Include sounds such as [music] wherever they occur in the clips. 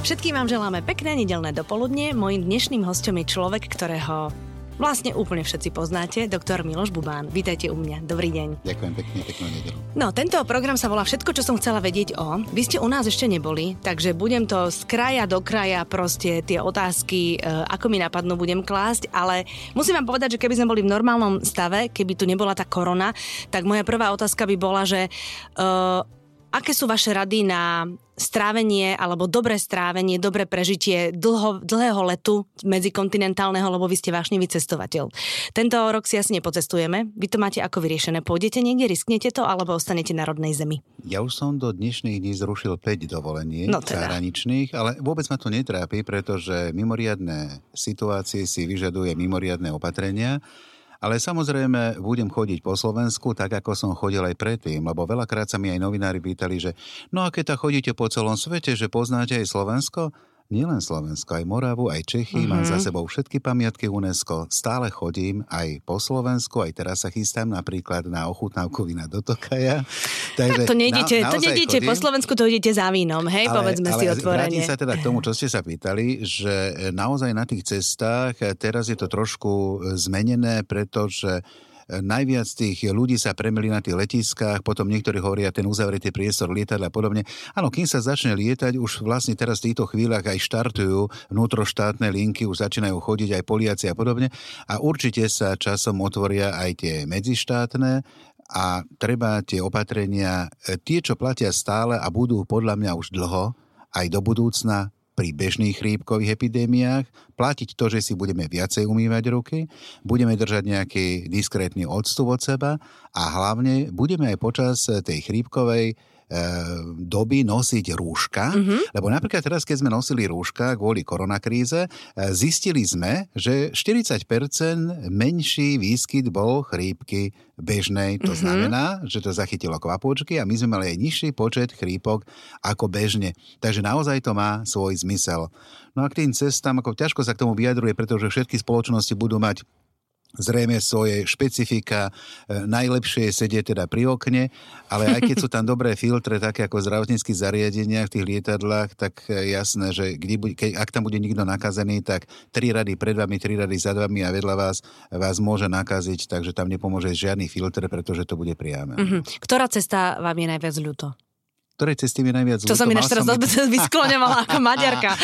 Všetkým vám želáme pekné nedelné dopoludne. Mojím dnešným hostom je človek, ktorého vlastne úplne všetci poznáte, doktor Miloš Bubán. Vítajte u mňa. Dobrý deň. Ďakujem pekne, peknú nedelu. No, tento program sa volá Všetko, čo som chcela vedieť o. Vy ste u nás ešte neboli, takže budem to z kraja do kraja proste tie otázky, e, ako mi napadnú, budem klásť, ale musím vám povedať, že keby sme boli v normálnom stave, keby tu nebola tá korona, tak moja prvá otázka by bola, že uh, aké sú vaše rady na strávenie alebo dobré strávenie, dobré prežitie dlho, dlhého letu medzikontinentálneho, lebo vy ste vášnivý cestovateľ. Tento rok si asi nepocestujeme. Vy to máte ako vyriešené? Pôjdete niekde, risknete to alebo ostanete na rodnej zemi? Ja už som do dnešných dní zrušil 5 dovolení no teda. zahraničných, ale vôbec ma to netrápi, pretože mimoriadné situácie si vyžaduje mimoriadné opatrenia ale samozrejme budem chodiť po Slovensku tak, ako som chodil aj predtým, lebo veľakrát sa mi aj novinári pýtali, že no a keď tak chodíte po celom svete, že poznáte aj Slovensko? Nielen Slovensko, aj Moravu, aj Čechy, mm-hmm. mám za sebou všetky pamiatky UNESCO, stále chodím aj po Slovensku, aj teraz sa chystám napríklad na ochutnávku vína do Tokaja. Takže tak to nejdete, na, to nejdete po Slovensku, to idete za vínom, hej, ale, povedzme ale si otvorene. sa teda k tomu, čo ste sa pýtali, že naozaj na tých cestách teraz je to trošku zmenené, pretože najviac tých ľudí sa premeli na tých letiskách, potom niektorí hovoria ten uzavretý priestor lietadla a podobne. Áno, kým sa začne lietať, už vlastne teraz v týchto chvíľach aj štartujú vnútroštátne linky, už začínajú chodiť aj Poliaci a podobne. A určite sa časom otvoria aj tie medzištátne a treba tie opatrenia, tie, čo platia stále a budú podľa mňa už dlho, aj do budúcna pri bežných chrípkových epidémiách platiť to, že si budeme viacej umývať ruky, budeme držať nejaký diskrétny odstup od seba a hlavne budeme aj počas tej chrípkovej doby nosiť rúška, mm-hmm. lebo napríklad teraz, keď sme nosili rúška kvôli koronakríze, zistili sme, že 40% menší výskyt bol chrípky bežnej. To mm-hmm. znamená, že to zachytilo kvapôčky a my sme mali aj nižší počet chrípok ako bežne. Takže naozaj to má svoj zmysel. No a k tým cestám, ako ťažko sa k tomu vyjadruje, pretože všetky spoločnosti budú mať zrejme svoje špecifika. E, najlepšie je sedieť teda pri okne, ale aj keď sú tam [laughs] dobré filtre, také ako v zdravotníckých zariadeniach, v tých lietadlách, tak e, jasné, že kde, keď, ak tam bude nikto nakazený, tak tri rady pred vami, tri rady za vami a vedľa vás vás môže nakaziť, takže tam nepomôže žiadny filtr, pretože to bude priame. Mm-hmm. Ktorá cesta vám je najviac ľúto? Ktorej cesty mi najviac To som mi teraz som... [laughs] vyskloňovala ako [laughs] maďarka.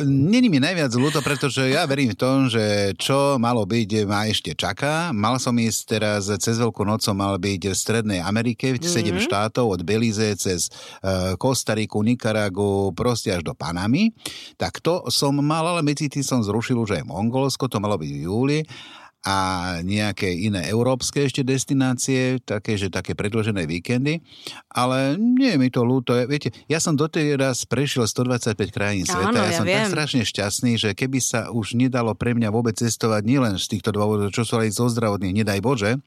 Není mi najviac ľúto, pretože ja verím v tom, že čo malo byť, ma ešte čaká. Mal som ísť teraz cez Veľkú noc, som mal byť v Strednej Amerike, mm-hmm. 7 štátov, od Belize cez uh, Kostariku, Nikaragu, proste až do Panamy. Tak to som mal, ale medzi tým som zrušil už aj Mongolsko, to malo byť v júli a nejaké iné európske ešte destinácie, také, že také predložené víkendy, ale nie je mi to ľúto. Viete, ja som doteraz prešiel 125 krajín sveta, Áno, ja, ja som viem. tak strašne šťastný, že keby sa už nedalo pre mňa vôbec cestovať nielen z týchto dôvodov, čo sú aj zo zdravotných, nedaj Bože,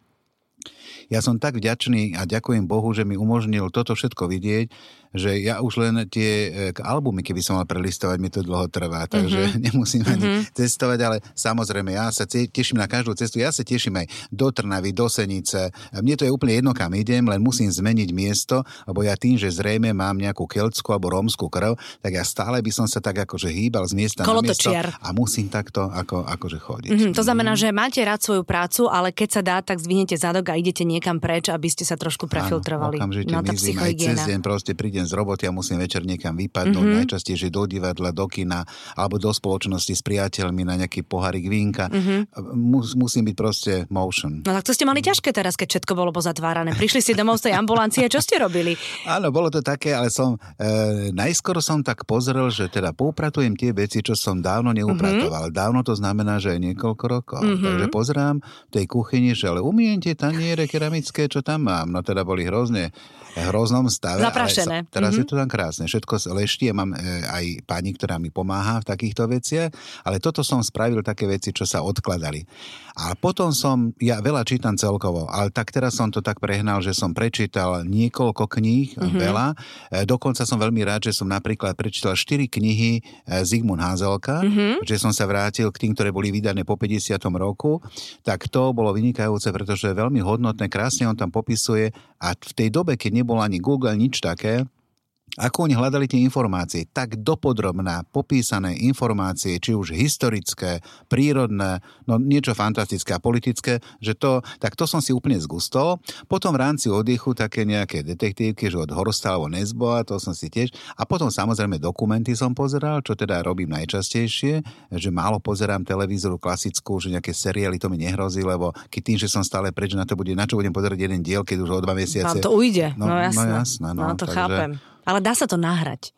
ja som tak vďačný a ďakujem Bohu, že mi umožnil toto všetko vidieť, že ja už len tie e, albumy, keby som mal prelistovať, mi to dlho trvá, takže mm-hmm. [laughs] nemusím ani mm-hmm. testovať, ale samozrejme, ja sa teším na každú cestu, ja sa teším aj do Trnavy, do Senice. Mne to je úplne jedno, kam idem, len musím zmeniť miesto, lebo ja tým, že zrejme mám nejakú keltskú alebo rómskú krv, tak ja stále by som sa tak akože hýbal z miesta Kolotočiar. na miesto a musím takto ako, akože chodiť. Mm-hmm, to znamená, že máte rád svoju prácu, ale keď sa dá, tak zvinete zadok a idete niekam preč, aby ste sa trošku prefiltrovali. Áno, no, tá mizím, aj cez deň proste prídem z roboty a musím večer niekam vypadnúť, mm-hmm. najčastejšie do divadla, do kina alebo do spoločnosti s priateľmi na nejaký pohárik vínka. Mm-hmm. Mus, musím byť proste motion. No tak to ste mali ťažké teraz, keď všetko bolo pozatvárané. Prišli ste domov z tej ambulancie, čo ste robili? Áno, bolo to také, ale som e, najskôr som tak pozrel, že teda poupratujem tie veci, čo som dávno neupratoval. Mm-hmm. Dávno to znamená, že aj niekoľko rokov. Mm-hmm. Takže pozerám v tej kuchyni, že ale umiem tie taniere keramické, čo tam mám. No teda boli hrozne hroznom stave. Zaprašené. Teraz mm-hmm. je to tam krásne. Všetko leštie, mám e, aj pani, ktorá mi pomáha v takýchto veciach, ale toto som spravil také veci, čo sa odkladali. A potom som, ja veľa čítam celkovo, ale tak teraz som to tak prehnal, že som prečítal niekoľko kníh, mm-hmm. veľa. E, dokonca som veľmi rád, že som napríklad prečítal 4 knihy e, Zigmund Házelka, mm-hmm. že som sa vrátil k tým, ktoré boli vydané po 50. roku. Tak to bolo vynikajúce, pretože veľmi hodnotné, krásne on tam popisuje a v tej dobe, keď nebol ani Google, nič také, ako oni hľadali tie informácie, tak dopodrobná popísané informácie, či už historické, prírodné, no niečo fantastické a politické, že to, tak to som si úplne zgustol. Potom v rámci oddychu také nejaké detektívky, že od Horsta alebo Nesboa, to som si tiež. A potom samozrejme dokumenty som pozeral, čo teda robím najčastejšie, že málo pozerám televízoru klasickú, že nejaké seriály to mi nehrozí, lebo keď tým, že som stále preč, na to bude, na čo budem pozerať jeden diel, keď už o dva mesiace. Vám to ujde, no, no jasné. No, jasné, no, no to takže... chápem. Ale dá sa to nahrať.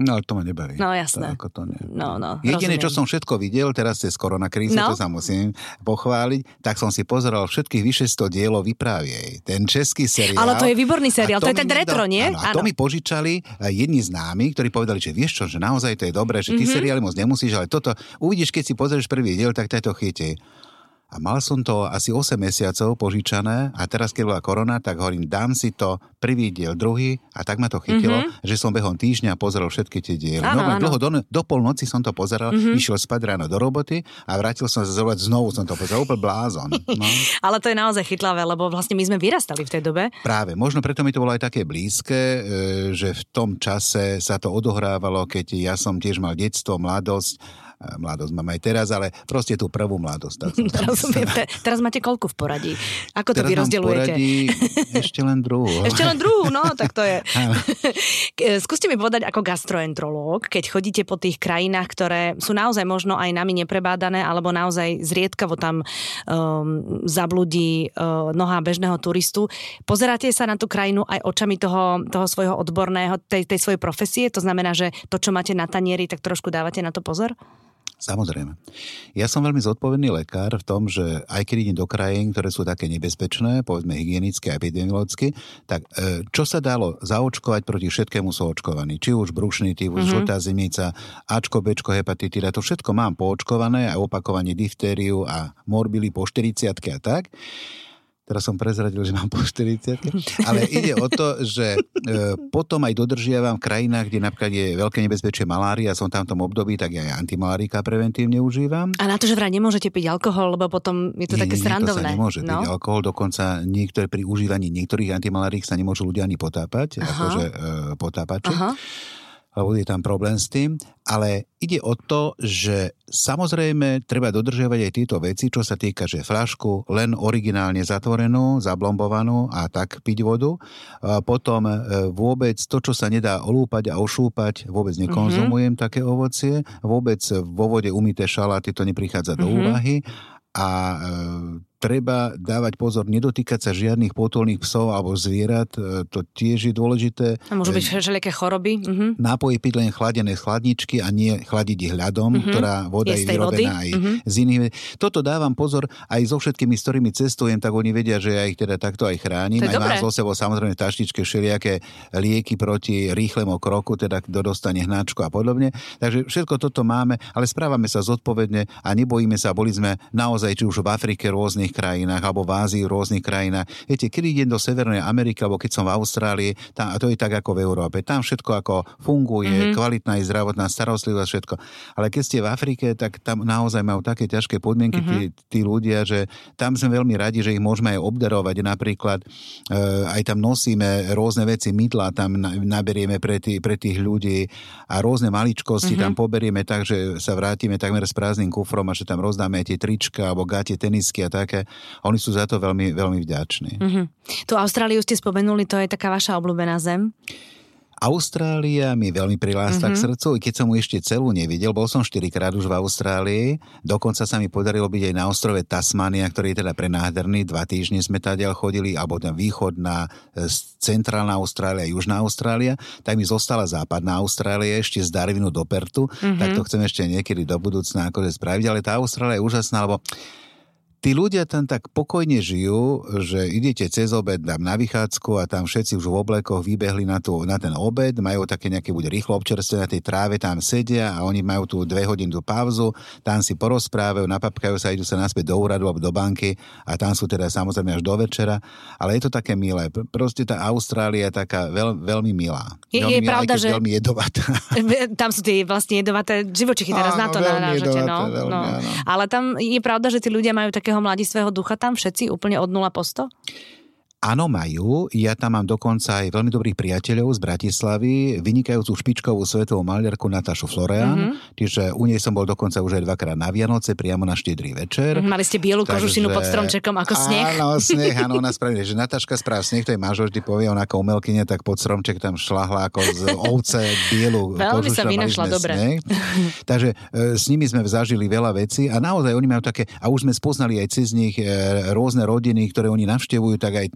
No, ale to ma nebaví. No, jasné. To, ako to nie. No, no, Jediné, rozumiem. čo som všetko videl, teraz cez koronakrízu, no? to sa musím pochváliť, tak som si pozeral všetkých vyše 100 dielov Vypráviej. Ten český seriál. Ale to je výborný seriál, to, to je ten retro, nie? Áno, a to mi požičali jedni známi, ktorí povedali, že vieš čo, že naozaj to je dobré, že ty mm-hmm. seriály moc nemusíš, ale toto uvidíš, keď si pozrieš prvý diel, tak to chytí. A mal som to asi 8 mesiacov požičané a teraz, keď bola korona, tak hovorím, dám si to prvý diel, druhý a tak ma to chytilo, mm-hmm. že som behom týždňa pozrel všetky tie diely. no, dlho do, do polnoci som to pozeral, mm-hmm. išiel spať ráno do roboty a vrátil som sa zrovať, znovu som to pozeral, úplne blázon. No. [laughs] Ale to je naozaj chytlavé, lebo vlastne my sme vyrastali v tej dobe. Práve, možno preto mi to bolo aj také blízke, e, že v tom čase sa to odohrávalo, keď ja som tiež mal detstvo, mladosť mladosť mám aj teraz, ale proste tú prvú mladosť. Tak Rozumiem. [laughs] Te, teraz máte koľko v poradí? Ako to teraz vy rozdeľujete? Poradí ešte len druhú. [laughs] ešte len druhú, no, tak to je. [laughs] Skúste mi povedať ako gastroenterológ, keď chodíte po tých krajinách, ktoré sú naozaj možno aj nami neprebádané, alebo naozaj zriedkavo tam um, zabludí uh, noha bežného turistu. Pozeráte sa na tú krajinu aj očami toho, toho svojho odborného, tej, tej svojej profesie? To znamená, že to, čo máte na tanieri, tak trošku dávate na to pozor? Samozrejme. Ja som veľmi zodpovedný lekár v tom, že aj keď idem do krajín, ktoré sú také nebezpečné, povedzme hygienické a epidemiologicky, tak e, čo sa dalo zaočkovať proti všetkému sú očkovaní. Či už brušný tyfus, mm-hmm. žltá zimnica, Ačko, Bčko, hepatitida, to všetko mám poočkované a opakovanie diftériu a morbily po 40 a tak. Teraz som prezradil, že mám po 40 ale ide o to, že e, potom aj dodržiavam v krajinách, kde napríklad je veľké nebezpečie malária, som tam v tom období, tak ja aj antimalárika preventívne užívam. A na to, že vraj nemôžete piť alkohol, lebo potom je to nie, také nie, srandovné. To sa nemôže no? piť alkohol, dokonca niektoré pri užívaní niektorých antimalárik sa nemôžu ľudia ani potápať, Aha. akože e, potápači. Aha lebo je tam problém s tým, ale ide o to, že samozrejme treba dodržiavať aj tieto veci, čo sa týka, že fľašku len originálne zatvorenú, zablombovanú a tak piť vodu. A potom e, vôbec to, čo sa nedá olúpať a ošúpať, vôbec nekonzumujem mm-hmm. také ovocie. Vôbec vo vode umité šaláty to neprichádza mm-hmm. do mhm. úvahy a e, treba dávať pozor, nedotýkať sa žiadnych potolných psov alebo zvierat, e, to tiež je dôležité. A môžu byť e, všelijaké choroby. Uh-huh. Nápoje piť len chladené z chladničky a nie chladiť ich ľadom, uh-huh. ktorá voda je, je vyrobená vody. aj uh-huh. z iných. Toto dávam pozor aj so všetkými, s ktorými cestujem, tak oni vedia, že ja ich teda takto aj chránim. Aj mám so sebou samozrejme taštičke všelijaké lieky proti rýchlemu kroku, teda kto dostane hnáčku a podobne. Takže všetko toto máme, ale správame sa zodpovedne a nebojíme sa, boli sme naozaj či už v Afrike rôznych rôznych krajinách alebo v Ázii v rôznych krajinách. Viete, keď idem do Severnej Ameriky alebo keď som v Austrálii, tam, a to je tak ako v Európe, tam všetko ako funguje, mm-hmm. kvalitná je zdravotná starostlivosť, všetko. Ale keď ste v Afrike, tak tam naozaj majú také ťažké podmienky mm-hmm. tí, tí ľudia, že tam sme veľmi radi, že ich môžeme aj obdarovať. Napríklad e, aj tam nosíme rôzne veci, mydla tam naberieme pre, tý, pre tých ľudí a rôzne maličkosti mm-hmm. tam poberieme tak, že sa vrátime takmer s prázdnym kufrom a že tam rozdáme tie trička alebo gáte tenisky a také oni sú za to veľmi, veľmi vďační. Mm-hmm. Tu Austráliu ste spomenuli, to je taká vaša obľúbená zem? Austrália mi veľmi prilásla mm-hmm. k srdcu, i keď som mu ešte celú nevidel. Bol som štyrikrát už v Austrálii. Dokonca sa mi podarilo byť aj na ostrove Tasmania, ktorý je teda prenádherný. Dva týždne sme tadiaľ chodili, alebo ten východná, e, centrálna Austrália, južná Austrália. Tak mi zostala západná Austrália ešte z Darwinu do Pertu. Mm-hmm. Tak to chcem ešte niekedy do budúcna akože spraviť. Ale tá Austrália je úžasná, lebo tí ľudia tam tak pokojne žijú, že idete cez obed tam na vychádzku a tam všetci už v oblekoch vybehli na, tú, na ten obed, majú také nejaké buď rýchlo občerstvené na tej tráve, tam sedia a oni majú tú dve hodinu pauzu, tam si porozprávajú, napapkajú sa, idú sa naspäť do úradu alebo do banky a tam sú teda samozrejme až do večera, ale je to také milé. Proste tá Austrália je taká veľ, veľmi milá. Je, veľmi je milá, pravda, že... veľmi jedovatá. [laughs] Tam sú tie vlastne jedovaté živočichy, teraz áno, na to narážate. No, veľmi, no. Ale tam je pravda, že tí ľudia majú také takého mladistvého ducha tam všetci úplne od 0 po 100? Áno, majú. Ja tam mám dokonca aj veľmi dobrých priateľov z Bratislavy, vynikajúcu špičkovú svetovú maliarku Natášu Florean, mm-hmm. čiže u nej som bol dokonca už aj dvakrát na Vianoce, priamo na štedrý večer. Mali ste bielu Takže, kožušinu pod stromčekom ako sneh. Áno, [laughs] sneh, áno, ona [laughs] spravila, že Natáška správ sneh, to je mážo vždy povie, ona ako umelkyne, tak pod stromček tam šlahla ako z [laughs] ovce bielu Veľmi sa vynašla dobre. Takže e, s nimi sme zažili veľa vecí a naozaj oni majú také, a už sme spoznali aj cez nich e, rôzne rodiny, ktoré oni navštevujú, tak aj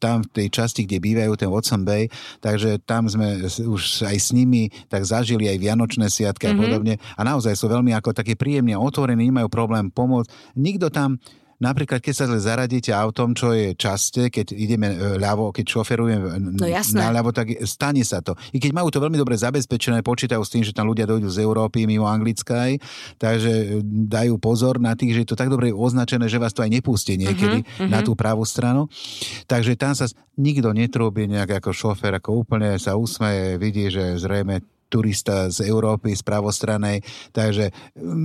tam v tej časti, kde bývajú, ten Watson Bay, takže tam sme už aj s nimi tak zažili aj Vianočné sviatky mm-hmm. a mhm. podobne a naozaj sú veľmi ako také príjemne otvorení, nemajú problém pomôcť. Nikto tam Napríklad, keď sa zaradíte autom, čo je časté, keď ideme e, ľavo, keď šoferujem no, na ľavo, tak stane sa to. I keď majú to veľmi dobre zabezpečené, počítajú s tým, že tam ľudia dojdú z Európy, mimo Anglická, takže e, dajú pozor na tých, že je to tak dobre označené, že vás to aj nepustí niekedy uh-huh, uh-huh. na tú pravú stranu. Takže tam sa nikto netrúbi nejak ako šofer, ako úplne sa usmeje, vidí, že zrejme turista z Európy, z pravostranej. Takže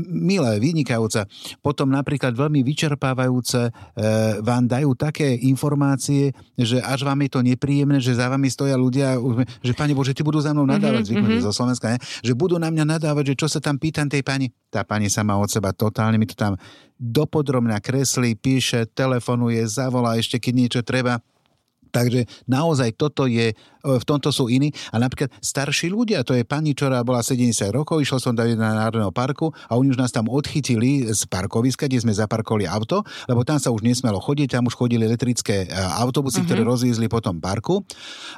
milé, vynikajúca. Potom napríklad veľmi vyčerpávajúce e, vám dajú také informácie, že až vám je to nepríjemné, že za vami stoja ľudia, že pani Bože, ty budú za mnou nadávať, mm-hmm. zo Slovenska, ne? že budú na mňa nadávať, že čo sa tam pýtam tej pani. Tá pani sa má od seba totálne, mi to tam dopodrobne kreslí, píše, telefonuje, zavolá ešte, keď niečo treba Takže naozaj toto je, v tomto sú iní. A napríklad starší ľudia, to je pani, ktorá bola 70 rokov, išiel som do Národného parku a oni už nás tam odchytili z parkoviska, kde sme zaparkovali auto, lebo tam sa už nesmelo chodiť, tam už chodili elektrické e, autobusy, uh-huh. ktoré rozvízli po tom parku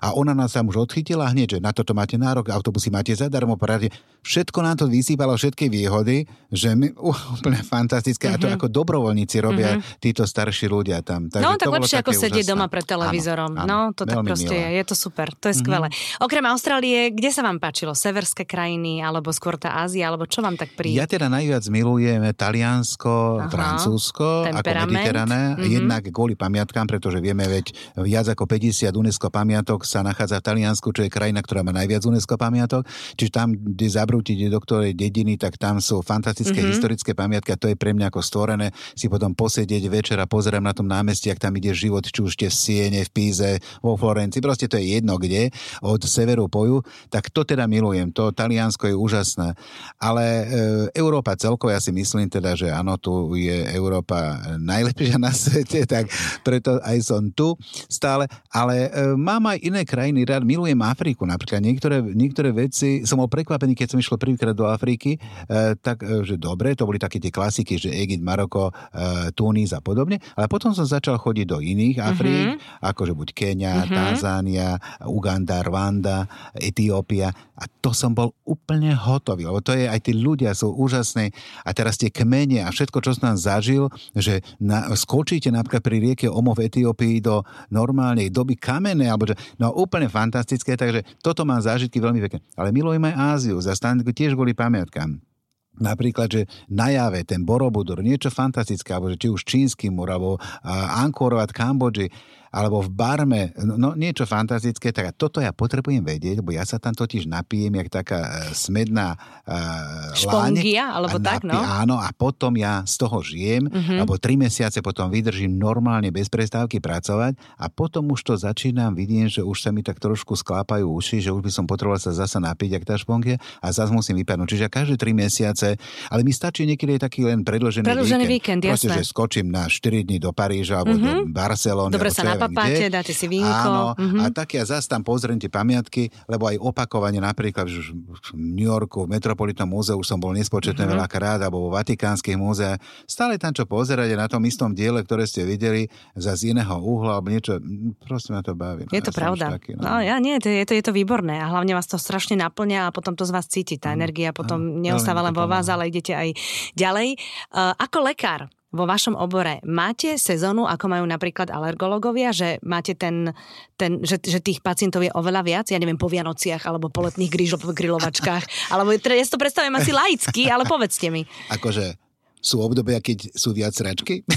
a ona nás tam už odchytila hneď, že na toto máte nárok, autobusy máte zadarmo, poradne. Všetko nám to vysýpalo, všetky výhody, že my, [laughs] úplne fantastické. Uh-huh. A to mhm. ako dobrovoľníci robia uh-huh. títo starší ľudia tam. Takže no tak lepšie ako sedieť doma pred televízorom smerom. Áno, no, to tak proste milé. je. Je to super. To je skvelé. Mm-hmm. Okrem Austrálie, kde sa vám páčilo? Severské krajiny, alebo skôr tá Ázia, alebo čo vám tak príde? Ja teda najviac milujem Taliansko, Aha, Francúzsko, ako mediteránne. Mm-hmm. Jednak kvôli pamiatkám, pretože vieme, veď viac ako 50 UNESCO pamiatok sa nachádza v Taliansku, čo je krajina, ktorá má najviac UNESCO pamiatok. Čiže tam, kde zabrútiť do ktorej dediny, tak tam sú fantastické mm-hmm. historické pamiatky a to je pre mňa ako stvorené si potom posedieť večer a pozerám na tom námestí, ak tam ide život, či už v Siene, v Píze, vo Florencii, proste to je jedno kde, od severu po ju, tak to teda milujem, to Taliansko je úžasné. Ale e, Európa celkovo, ja si myslím teda, že áno, tu je Európa najlepšia na svete, [laughs] tak preto aj som tu stále, ale e, mám aj iné krajiny rád, milujem Afriku, napríklad niektoré, niektoré veci, som bol prekvapený, keď som išiel prvýkrát do Afriky, e, tak, e, že dobre, to boli také tie klasiky, že Egypt, Maroko, e, Tunis a podobne, ale potom som začal chodiť do iných Afrík, mm-hmm. akože buď Kenia, mm-hmm. Tanzánia, Uganda, Rwanda, Etiópia. A to som bol úplne hotový, lebo to je, aj tí ľudia sú úžasní. A teraz tie kmene a všetko, čo som tam zažil, že na, skočíte napríklad pri rieke Omo v Etiópii do normálnej doby kamenej, alebo že, no úplne fantastické, takže toto mám zážitky veľmi pekné. Ale milujem aj Áziu, za tiež kvôli pamiatkám. Napríklad, že na jave ten Borobudur, niečo fantastické, alebo že či už čínsky múr, alebo Angkorovať Kambodži, alebo v barme, no, no niečo fantastické, tak toto ja potrebujem vedieť, lebo ja sa tam totiž napijem, jak taká uh, smedná uh, Špongia, láň, alebo tak, no? Áno, a potom ja z toho žijem, uh-huh. alebo tri mesiace potom vydržím normálne bez prestávky pracovať a potom už to začínam, vidím, že už sa mi tak trošku sklápajú uši, že už by som potreboval sa zasa napiť, jak tá špongia a zase musím vypadnúť. Čiže každé tri mesiace, ale mi stačí niekedy taký len predložený, predložený víkend. víkend Proste, že skočím na 4 dní do Paríža alebo uh-huh. do Barcelony. Dobre sa zapapáte, dáte si vínko. Áno, mm-hmm. a tak ja zase tam pozriem tie pamiatky, lebo aj opakovanie napríklad v New Yorku, v Metropolitnom múzeu už som bol nespočetne mm-hmm. veľa krát, alebo vo Vatikánskych múzeách. Stále tam čo pozerať na tom istom diele, ktoré ste videli, za z iného uhla, alebo niečo, proste ma to baví. No, je to ja pravda. Taký, no. no. ja nie, to je, to, je to výborné a hlavne vás to strašne naplňa a potom to z vás cíti. Tá mm. energia potom mm. neostáva len vo vás, ale idete aj ďalej. Uh, ako lekár, vo vašom obore máte sezónu, ako majú napríklad alergológovia, že máte ten, ten že, že tých pacientov je oveľa viac, ja neviem, po Vianociach alebo po letných grilovačkách, [laughs] alebo ja si to predstavujem asi laicky, ale povedzte mi. Akože sú obdobia, keď sú viac sračky? [laughs]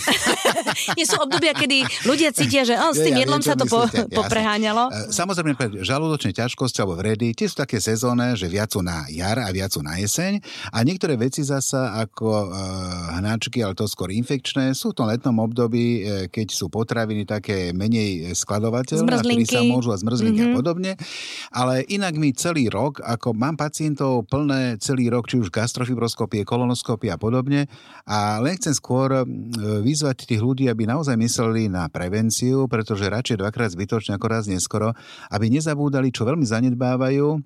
Nie sú obdobia, kedy ľudia cítia, že oh, s tým ja, jedlom sa to po, popreháňalo. E, samozrejme, žalúdočné ťažkosti alebo vredy, tie sú také sezónne, že viac sú na jar a viac sú na jeseň. A niektoré veci zasa ako uh, hnáčky, ale to skôr infekčné, sú v tom letnom období, uh, keď sú potraviny také menej skladovateľné, ktorí sa môžu a zmrzlinky mm-hmm. a podobne. Ale inak mi celý rok, ako mám pacientov plné celý rok, či už gastrofibroskopie, kolonoskopie a podobne, a len chcem skôr vyzvať tých ľudí, aby naozaj mysleli na prevenciu, pretože radšej dvakrát zbytočne ako raz neskoro, aby nezabúdali, čo veľmi zanedbávajú, e,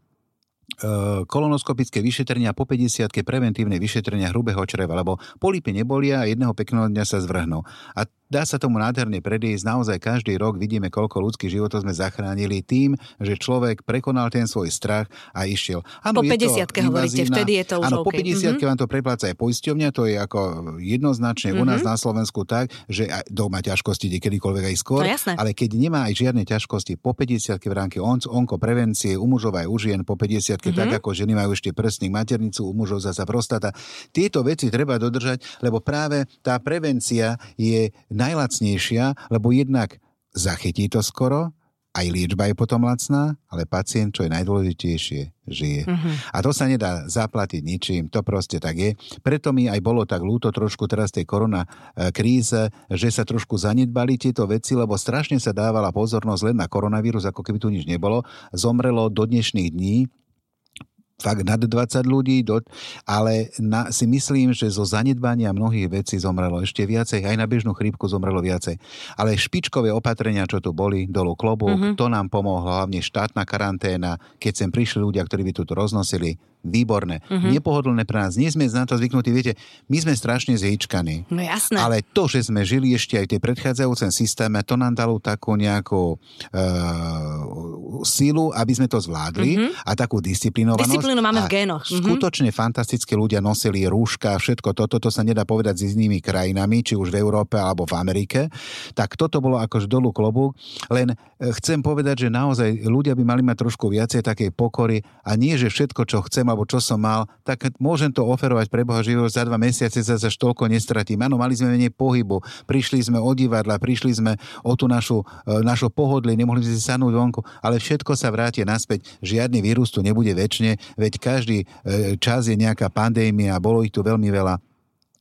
kolonoskopické vyšetrenia po 50 preventívne vyšetrenia hrubého čreva, lebo polipy nebolia a jedného pekného dňa sa zvrhnú. A Dá sa tomu nádherne predísť. Naozaj každý rok vidíme, koľko ľudských životov sme zachránili tým, že človek prekonal ten svoj strach a išiel. Ano, po 50 hovoríte, vtedy je to už Áno, okay. po 50 mm-hmm. vám to prepláca aj poisťovňa, to je ako jednoznačne mm-hmm. u nás mhm. na Slovensku tak, že doma ťažkosti ide kedykoľvek aj skôr. No, ale keď nemá aj žiadne ťažkosti po 50 v rámci onko prevencie u mužov aj u žien po 50 mm-hmm. tak ako ženy majú ešte prstník, maternicu, u mužov zasa prostata. Tieto veci treba dodržať, lebo práve tá prevencia je najlacnejšia, lebo jednak zachytí to skoro, aj liečba je potom lacná, ale pacient, čo je najdôležitejšie, žije. Uh-huh. A to sa nedá zaplatiť ničím, to proste tak je. Preto mi aj bolo tak ľúto trošku teraz tej korona e, kríze, že sa trošku zanedbali tieto veci, lebo strašne sa dávala pozornosť len na koronavírus, ako keby tu nič nebolo. Zomrelo do dnešných dní fakt nad 20 ľudí, do, ale na, si myslím, že zo zanedbania mnohých vecí zomrelo ešte viacej, aj na bežnú chrípku zomrelo viacej. Ale špičkové opatrenia, čo tu boli, dolu klobu, mm-hmm. to nám pomohlo, hlavne štátna karanténa, keď sem prišli ľudia, ktorí by tu roznosili výborné. Uh-huh. Nepohodlné pre nás. Nie sme na to zvyknutí. Viete, my sme strašne zhyčkaní. No jasné. Ale to, že sme žili ešte aj v tej predchádzajúcem systéme, to nám dalo takú nejakú uh, sílu, aby sme to zvládli uh-huh. a takú disciplinovanosť. Disciplínu máme v génoch. Uh-huh. Skutočne fantastickí ľudia nosili rúška, všetko toto, to sa nedá povedať s inými krajinami, či už v Európe alebo v Amerike. Tak toto bolo akož dolu klobúk. Len e, chcem povedať, že naozaj ľudia by mali mať trošku viacej takej pokory a nie, že všetko, čo chcem alebo čo som mal, tak môžem to oferovať pre Boha život za dva mesiace sa za toľko nestratím. Áno, mali sme menej pohybu, prišli sme o divadla, prišli sme o tú našu, e, našu pohodlie, nemohli sme si sadnúť vonku, ale všetko sa vráti naspäť. Žiadny vírus tu nebude väčšine, veď každý e, čas je nejaká pandémia, bolo ich tu veľmi veľa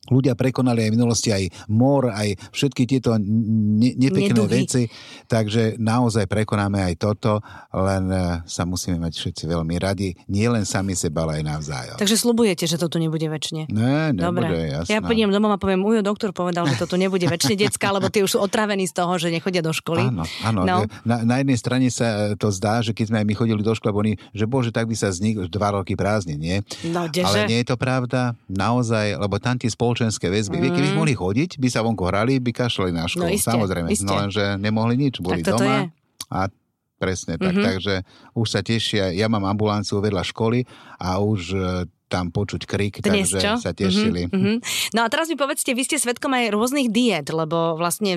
ľudia prekonali aj v minulosti aj mor, aj všetky tieto ne- nepekné Neduhy. veci, takže naozaj prekonáme aj toto, len e, sa musíme mať všetci veľmi radi, nie len sami seba, ale aj navzájom. Takže slubujete, že to tu nebude väčšine? Ne, nebude, Dobre. jasná. Ja prídem domov a poviem, ujo, doktor povedal, že to tu nebude väčšine decka, lebo tí už sú otravení z toho, že nechodia do školy. Áno, áno. No. Na, na, jednej strane sa to zdá, že keď sme aj my chodili do školy, oni, že bože, tak by sa nich dva roky prázdne, nie? No, Ale nie je to pravda, naozaj, lebo tam tie spoločenské väzby. Mm. Keby mohli chodiť, by sa vonku hrali, by kašľali na školu. No, iste, Samozrejme, iste. no lenže nemohli nič, boli tak doma. Je. A presne tak, mm-hmm. takže už sa tešia. Ja mám ambulanciu vedľa školy a už e, tam počuť krik, Dnes, takže čo? sa tešili. Mm-hmm. No a teraz mi povedzte, vy ste svetkom aj rôznych diet, lebo vlastne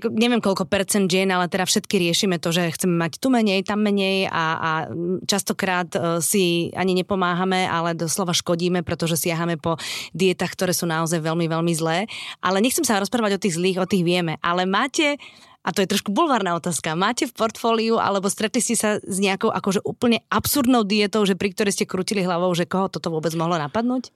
ako, neviem koľko percent žien, ale teda všetky riešime to, že chceme mať tu menej, tam menej a, a častokrát uh, si ani nepomáhame, ale doslova škodíme, pretože siahame po dietách, ktoré sú naozaj veľmi, veľmi zlé. Ale nechcem sa rozprávať o tých zlých, o tých vieme. Ale máte a to je trošku bulvárna otázka. Máte v portfóliu alebo stretli ste sa s nejakou akože úplne absurdnou dietou, že pri ktorej ste krutili hlavou, že koho toto vôbec mohlo napadnúť?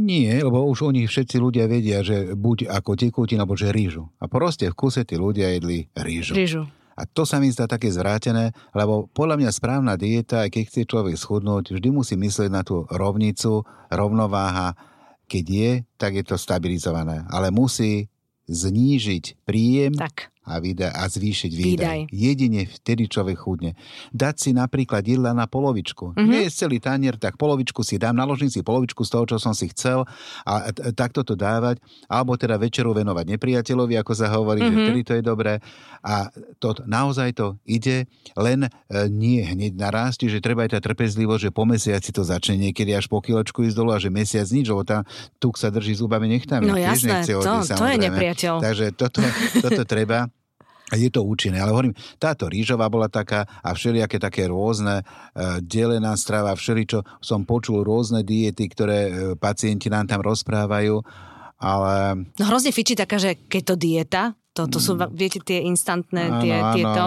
Nie, lebo už o nich všetci ľudia vedia, že buď ako tekutina, alebo že rýžu. A proste v kuse tí ľudia jedli rýžu. Rýžu. A to sa mi zdá také zvrátené, lebo podľa mňa správna dieta, aj keď chce človek schudnúť, vždy musí myslieť na tú rovnicu, rovnováha. Keď je, tak je to stabilizované. Ale musí znížiť príjem tak a, výdaj, a zvýšiť výdaj. výdaj. Jedine vtedy človek chudne. Dať si napríklad jedla na polovičku. Mm-hmm. Nie je celý tanier, tak polovičku si dám, naložím si polovičku z toho, čo som si chcel a takto to dávať. Alebo teda večeru venovať nepriateľovi, ako sa hovorí, mm-hmm. že mhm. vtedy to je dobré. A to, naozaj to ide, len e, nie hneď naraz, že treba aj tá trpezlivosť, že po mesiaci to začne niekedy až po kilečku ísť dolu a že mesiac nič, lebo tá tuk sa drží zubami nechtami. No jasné, to, to je nepriateľ. Takže toto, toto treba. Je to účinné, ale hovorím, táto rýžová bola taká a všelijaké také rôzne e, delená strava, všeličo som počul rôzne diety, ktoré e, pacienti nám tam rozprávajú ale... No hrozne fičí taká, že keto dieta, to, to sú, mm. viete, tie instantné, tie, áno, tieto.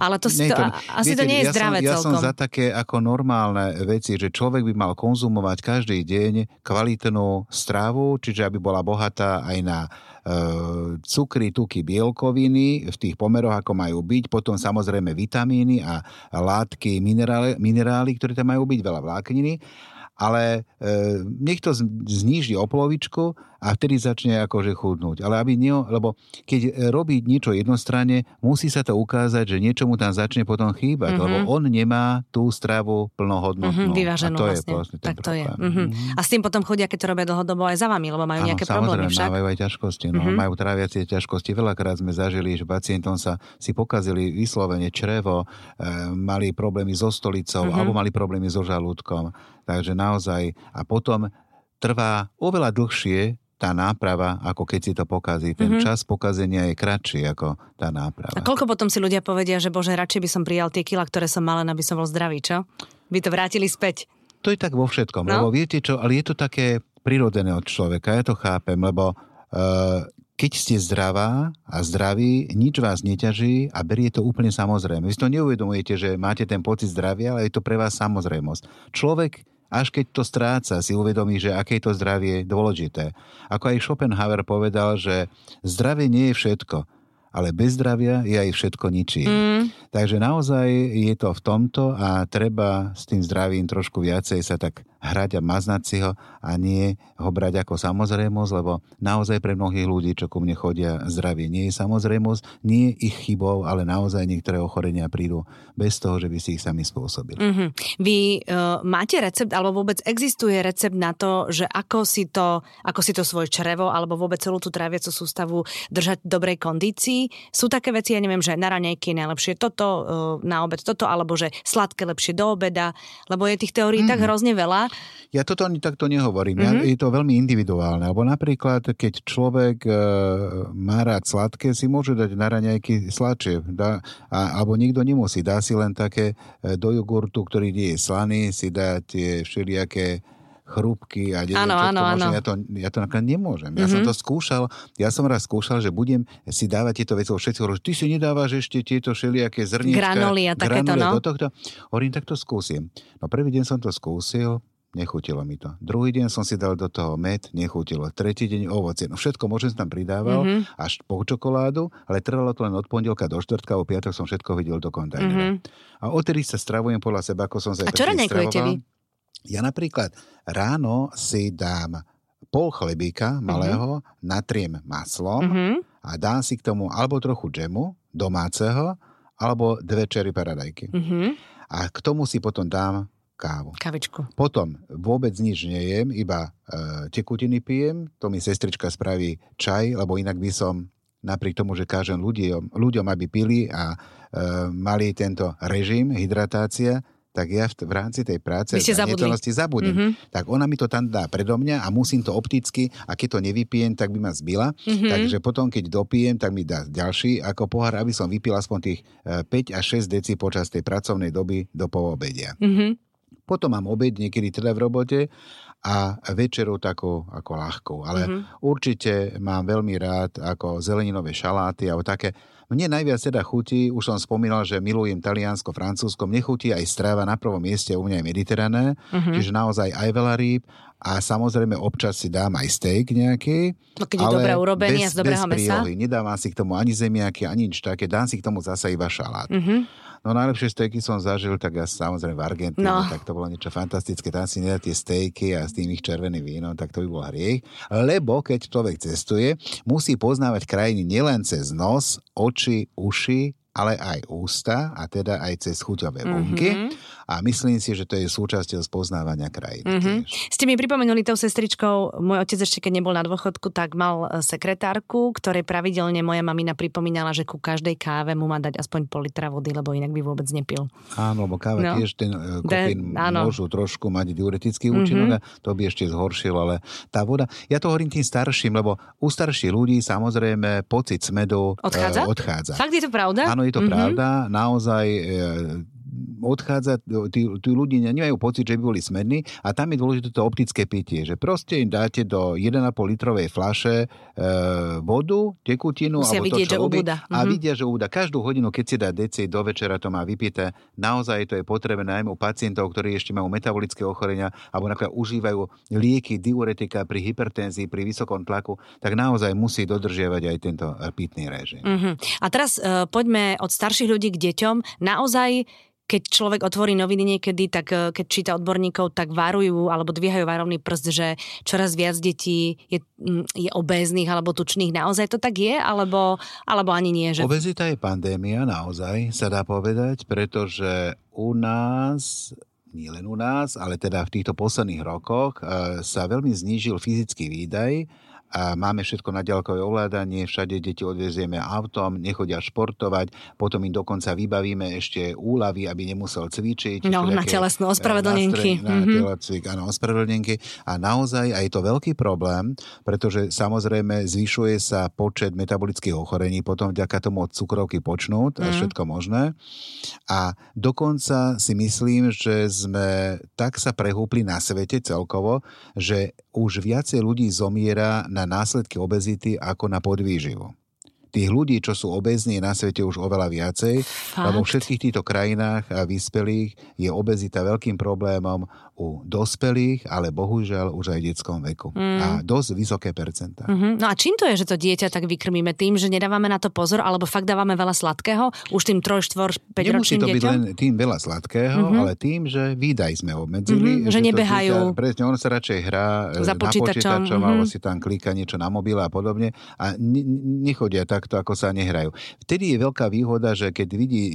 Ale, to, si to, to, asi viete, to nie je ja zdravé som, ja celkom. som za také ako normálne veci, že človek by mal konzumovať každý deň kvalitnú stravu, čiže aby bola bohatá aj na cukry, tuky, bielkoviny v tých pomeroch, ako majú byť, potom samozrejme vitamíny a látky, minerály, minerály ktoré tam majú byť, veľa vlákniny. Ale e, nech to zníži o polovičku a vtedy začne akože chudnúť. Ale aby nie, lebo keď robí niečo jednostranne, musí sa to ukázať, že niečo mu tam začne potom chýbať, mm-hmm. lebo on nemá tú stravu plnohodnotnú. Mm-hmm, vyváženú a to vlastne. je vlastne ten tak to problém. je. Mm-hmm. Mm-hmm. A s tým potom chodia, keď to robia dlhodobo aj za vami, lebo majú ano, nejaké problémy však. majú aj ťažkosti. No, mm-hmm. Majú tráviacie ťažkosti. Veľakrát sme zažili, že pacientom sa si pokazili vyslovene črevo, e, mali problémy so stolicou mm-hmm. alebo mali problémy so žalúdkom. Takže naozaj, a potom trvá oveľa dlhšie tá náprava, ako keď si to pokazí. Ten mm-hmm. čas pokazenia je kratší ako tá náprava. A koľko potom si ľudia povedia, že bože, radšej by som prijal tie kila, ktoré som mal, aby som bol zdravý, čo? By to vrátili späť. To je tak vo všetkom, no? lebo viete čo, ale je to také prirodzené od človeka, ja to chápem, lebo uh, keď ste zdravá a zdraví, nič vás neťaží a berie to úplne samozrejme. Vy si to neuvedomujete, že máte ten pocit zdravia, ale je to pre vás samozrejmosť. Človek až keď to stráca, si uvedomí, že aké je to zdravie dôležité. Ako aj Schopenhauer povedal, že zdravie nie je všetko, ale bez zdravia je aj všetko ničí. Mm. Takže naozaj je to v tomto a treba s tým zdravím trošku viacej sa tak hrať a maznať si ho a nie ho brať ako samozrejmosť, lebo naozaj pre mnohých ľudí, čo ku mne chodia, zdravie nie je samozrejmosť, nie je ich chybou, ale naozaj niektoré ochorenia prídu bez toho, že by si ich sami spôsobili. Mm-hmm. Vy uh, máte recept, alebo vôbec existuje recept na to, že ako si to, ako si to svoje črevo, alebo vôbec celú tú tráviacu sústavu držať v dobrej kondícii? Sú také veci, ja neviem, že na raňajky najlepšie toto, uh, na obed toto, alebo že sladké lepšie do obeda, lebo je tých teórií mm-hmm. tak hrozne veľa. Ja toto ani takto nehovorím. Mm-hmm. Ja, je to veľmi individuálne. Alebo napríklad, keď človek e, má rád sladké, si môže dať na raňajky sladšie. Dá, a, alebo nikto nemusí. Dá si len také e, do jogurtu, ktorý nie je slaný, si dá tie všelijaké chrúbky a neviem, áno, áno, áno. Ja to, ja to napríklad nemôžem. Ja mm-hmm. som mhm. to skúšal, ja som raz skúšal, že budem si dávať tieto veci, všetci hovorí, ty si nedávaš ešte tieto všelijaké zrniečka, granoly a takéto, no. do tohto. Hovorím, tak to skúsim. No prvý deň som to skúsil, nechutilo mi to. Druhý deň som si dal do toho med, nechutilo. Tretí deň ovocie. No všetko možno som tam pridával, mm-hmm. až po čokoládu, ale trvalo to len od pondelka do štvrtka, o piatok som všetko videl do kontajnera. Mm-hmm. A odtedy sa stravujem podľa seba, ako som sa A čo raňajkujete vy? Ja napríklad ráno si dám pol chlebíka malého, mm-hmm. natriem maslom mm-hmm. a dám si k tomu alebo trochu džemu domáceho, alebo dve čery paradajky. Mm-hmm. A k tomu si potom dám kávu. Kavičku. Potom vôbec nič nejem, iba e, tekutiny pijem, to mi sestrička spraví čaj, lebo inak by som napriek tomu, že kážem ľuďom, ľuďom aby pili a e, mali tento režim, hydratácia, tak ja v, v rámci tej práce a zabudnem. Mm-hmm. Tak ona mi to tam dá predo mňa a musím to opticky a keď to nevypijem, tak by ma zbila. Mm-hmm. Takže potom, keď dopijem, tak mi dá ďalší ako pohár, aby som vypil aspoň tých 5 e, až 6 deci počas tej pracovnej doby do poobedia. Mm-hmm. Potom mám obed niekedy teda v robote a večeru takú ako ľahkú. Ale mm-hmm. určite mám veľmi rád ako zeleninové šaláty alebo také. Mne najviac teda chutí, už som spomínal, že milujem Taliansko, Francúzsko, mne chutí aj stráva na prvom mieste, u mňa je mediteránne, mm-hmm. čiže naozaj aj veľa rýb a samozrejme občas si dám aj steak nejaký. No keď je dobre urobený bez, z dobrého mesa. Nedávam si k tomu ani zemiaky, ani nič také, dám si k tomu zase iba šalát. Mm-hmm. No najlepšie stejky som zažil, tak ja samozrejme v Argentíne, no. tak to bolo niečo fantastické. Tam si nedá tie stejky a s tým ich červeným vínom, tak to by bol hriech. Lebo keď človek cestuje, musí poznávať krajiny nielen cez nos, oči, uši, ale aj ústa a teda aj cez chuťové bunky. Mm-hmm. A myslím si, že to je súčasťou spoznávania krajiny. Mm-hmm. Ste mi pripomenuli tou sestričkou, môj otec ešte keď nebol na dôchodku, tak mal e, sekretárku, ktorej pravidelne moja mamina pripomínala, že ku každej káve mu má dať aspoň pol litra vody, lebo inak by vôbec nepil. Áno, lebo káva no. tiež ten uh, kofín môžu trošku mať diuretický účinok mm-hmm. a to by ešte zhoršilo, ale tá voda, ja to hovorím tým starším, lebo u starších ľudí samozrejme pocit smedu odchádza. Uh, odchádza. Fakt je to pravda? Áno, je to mm-hmm. pravda. Naozaj e, odchádza, tí, tí ľudia nemajú pocit, že by boli smední a tam je dôležité to optické pitie, že proste im dáte do 1,5 litrovej flaše e, vodu, tekutinu Musia alebo vidieť, to, čo že ľubí, ubúda. a Mhm. vidia, že ubúda. Každú hodinu, keď si dá deci, do večera to má vypité. Naozaj to je potrebné najmä u pacientov, ktorí ešte majú metabolické ochorenia alebo napríklad užívajú lieky, diuretika pri hypertenzii, pri vysokom tlaku, tak naozaj musí dodržiavať aj tento e, pitný režim. Mhm. A teraz uh, poďme od starších ľudí k deťom. Naozaj keď človek otvorí noviny niekedy, tak eh, keď číta odborníkov, tak varujú alebo dvíhajú varovný prst, že čoraz viac detí je, mm, je obéznych alebo tučných. Naozaj to tak je? Alebo, alebo ani nie? Že... Obezita je pandémia, naozaj, sa dá povedať, pretože u nás nie len u nás, ale teda v týchto posledných rokoch e, sa veľmi znížil fyzický výdaj a máme všetko na ďalkové ovládanie, všade deti odvezieme autom, nechodia športovať, potom im dokonca vybavíme ešte úlavy, aby nemusel cvičiť. No, na telesnú e, ospravedlnenky. Na Mhm. telocvik, áno, ospravedlnenky. A naozaj aj je to veľký problém, pretože samozrejme zvyšuje sa počet metabolických ochorení, potom vďaka tomu od cukrovky počnúť a Mhm. všetko možné. A dokonca si myslím, že sme tak sa prehúpli na svete celkovo, že už viacej ľudí zomiera na následky obezity ako na podvýživu. Tých ľudí, čo sú obezní, na svete už oveľa viacej, lebo v Fakt? všetkých týchto krajinách a vyspelých je obezita veľkým problémom u dospelých, ale bohužiaľ už aj v detskom veku. Mm. A dosť vysoké percentá. Mhm. No a čím to je, že to dieťa tak vykrmíme? Tým, že nedávame na to pozor, alebo fakt dávame veľa sladkého? Už tým 3, 4, 5 Nemusí to byť deťom? len tým veľa sladkého, Mhm. ale tým, že výdaj sme obmedzili. Mhm, že to nebehajú. dieťa- presne, on sa radšej hrá e, Za na počítačom, počítačom, mhm. alebo si tam klika niečo na mobile a podobne a ne- nechodia takto, ako sa nehrajú. Vtedy je veľká výhoda, že keď vidí e,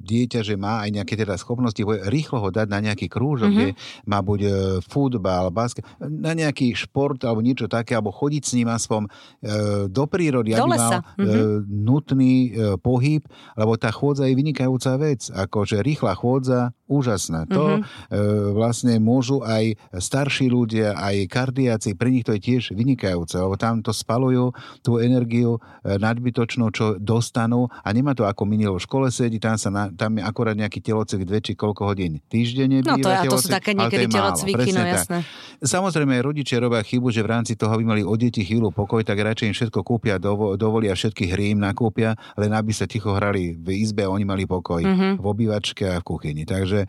dieťa, že má aj nejaké teda schopnosti, rýchlo ho dať na nejaký krúžok, Mhm. kde má buď e, futbal, basket, na nejaký šport alebo niečo také, alebo chodiť s ním aspoň e, do prírody, Do aby lesa, mal e, nutný pohyb, lebo tá chôdza je vynikajúca vec. Akože rýchla chôdza, úžasná. To Mhm. vlastne môžu aj starší ľudia, aj kardiaci, pre nich to je tiež vynikajúce, lebo tam to spalujú tú energiu nadbytočnú, čo dostanú a nemá to ako minilo v škole sedí, tam, sa na, tam je akorát nejaký telocvik dve či koľko hodín týždenne No to, býva a to sú telocvik, také niekedy telocviky, no tak. jasné. Samozrejme, rodičia robia chybu, že v rámci toho, aby mali o deti chvíľu pokoj, tak radšej im všetko kúpia, dovo- dovolia všetky hry im nakúpia, len aby sa ticho hrali v izbe a oni mali pokoj Mhm. v obývačke a v kuchyni. Takže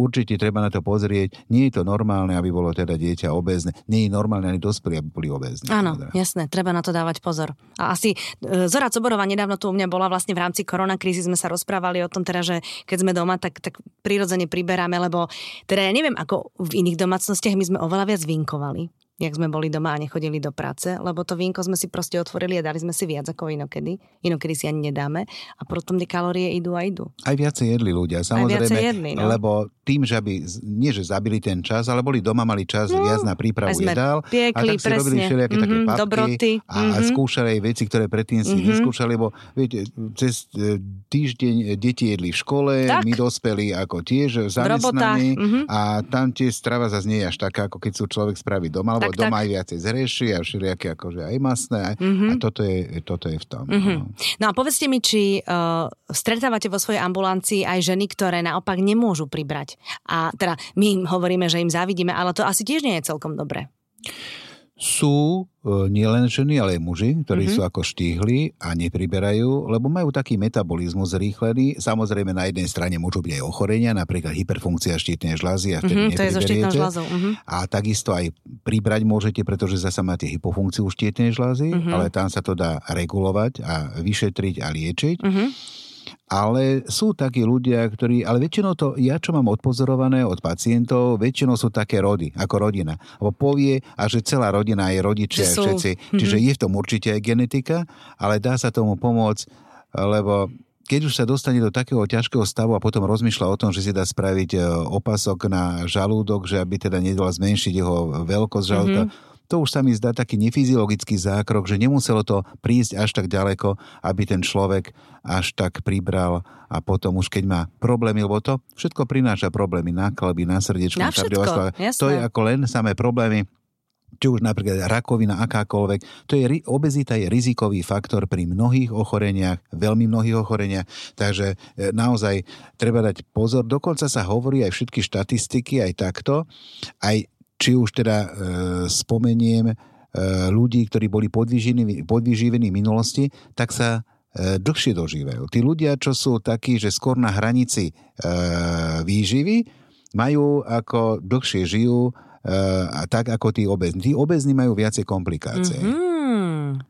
určite treba na to pozrieť. Nie je to normálne, aby bolo teda dieťa obézne. Nie je normálne ani dospelí, aby boli obézni. Áno, Teda. jasné, treba na to dávať pozor. A asi e, Zora Coborová nedávno tu u mňa bola vlastne v rámci koronakrízy, sme sa rozprávali o tom teda, že keď sme doma, tak, tak prirodzene priberáme, lebo teda ja neviem, ako v iných domácnostiach my sme oveľa viac vinkovali jak sme boli doma a nechodili do práce, lebo to vínko sme si proste otvorili a dali sme si viac ako inokedy. Inokedy si ani nedáme a potom tie kalórie idú a idú. Aj viacej jedli ľudia, samozrejme, jedli, no. lebo tým, že aby, nie že zabili ten čas, ale boli doma, mali čas No, viac na prípravu jedál piekli, a tak si robili presne. všelijaké také Mhm, papky dobroty, a, a mhm. skúšali aj veci, ktoré predtým si Mhm. neskúšali, lebo viete, cez e, týždeň deti jedli v škole, Tak. my dospeli ako tiež zamestnaní mhm. a tam tie strava zase nie je až taká, ako keď sú človek spraví doma, lebo Tak, doma tak. aj viacej zreší a všelijaké akože aj masné Mhm. a toto je, toto je v tom. Mhm. no. No a povedzte mi, či uh, stretávate vo svojej ambulancii aj ženy, ktoré naopak nemôžu pribrať. A teda my im hovoríme, že im závidíme, ale to asi tiež nie je celkom dobré. Sú e, nielen ženy, ale aj muži, ktorí Mhm. mm-hmm. sú ako štíhli a nepriberajú, lebo majú taký metabolizmus zrýchlený. Samozrejme, na jednej strane môžu byť aj ochorenia, napríklad hyperfunkcia štítnej žľazy a vtedy Mhm, to je so štítnou žľazou. Mhm. A takisto aj pribrať môžete, pretože zasa máte hypofunkciu štítnej žľazy, Mhm. ale tam sa to dá regulovať a vyšetriť a liečiť. Mhm. Ale sú takí ľudia, ktorí, ale väčšinou to, ja čo mám odpozorované od pacientov, väčšinou sú také rody, ako rodina. Lebo povie, a že celá rodina je rodičia, sú- všetci. Čiže je v tom určite aj genetika, ale dá sa tomu pomôcť, lebo keď už sa dostane do takého ťažkého stavu a potom rozmýšľa o tom, že si dá spraviť e, opasok na žalúdok, že aby teda nedala zmenšiť jeho veľkosť žalúdka, to už sa mi zdá taký nefyziologický zákrok, že nemuselo to prísť až tak ďaleko, aby ten človek až tak pribral a potom už keď má problémy, lebo to všetko prináša problémy na kalby, na srdečko, Na všetko. To je ako len samé problémy či už napríklad rakovina, akákoľvek. To je, obezita je rizikový faktor pri mnohých ochoreniach, veľmi mnohých ochoreniach, takže e, naozaj treba dať pozor. Dokonca sa hovorí aj všetky štatistiky, aj takto, aj či už teda e, spomeniem e, ľudí, ktorí boli podvyživení v minulosti, tak sa e, dlhšie dožívajú. Tí ľudia, čo sú takí, že skôr na hranici e, výživy, majú ako dlhšie žijú uh, tak ako tí obezní. Tí obezní majú viacej komplikácie. Mm-hmm.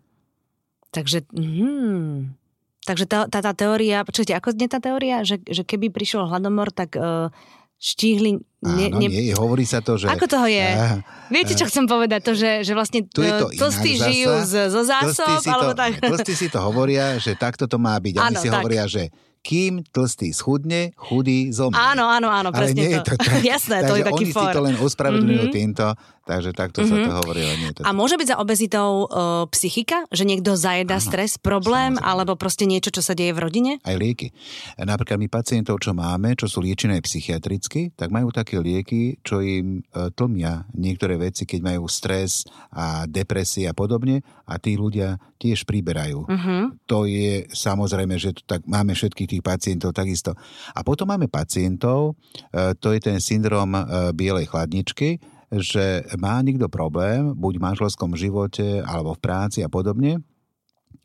Takže, mm, takže tá, tá, tá teória, počujete, ako znie tá teória, že, že keby prišiel hladomor, tak uh, štíhli... Ne, Áno, ne... nie, hovorí sa to, že... Ako toho je? Uh, Viete, čo chcem povedať? To, že, že vlastne tu je to tlstí žijú z, zo zásob, alebo to, tak. Tlstí si to hovoria, že takto to má byť. A oni si tak. hovoria, že kým tlstý schudne, chudý zomrie. Áno, áno, áno, presne Ale nie to. Je to tak. [laughs] Jasné, to je taký oni for. si to len ospravedlňujú mm-hmm. týmto, takže takto mm-hmm. sa to hovorí. Nie to a môže byť za obezitou uh, psychika? Že niekto zajeda áno, stres, problém, samozrejme. alebo proste niečo, čo sa deje v rodine? Aj lieky. Napríklad my pacientov, čo máme, čo sú liečené psychiatricky, tak majú také lieky, čo im uh, tlmia niektoré veci, keď majú stres a depresie a podobne a tí ľudia tiež priberajú. Mm-hmm. To je samozrejme, že to tak máme všetkých tých pacientov takisto. A potom máme pacientov, e, to je ten syndrom e, bielej chladničky, že má niekto problém, buď v manželskom živote, alebo v práci a podobne.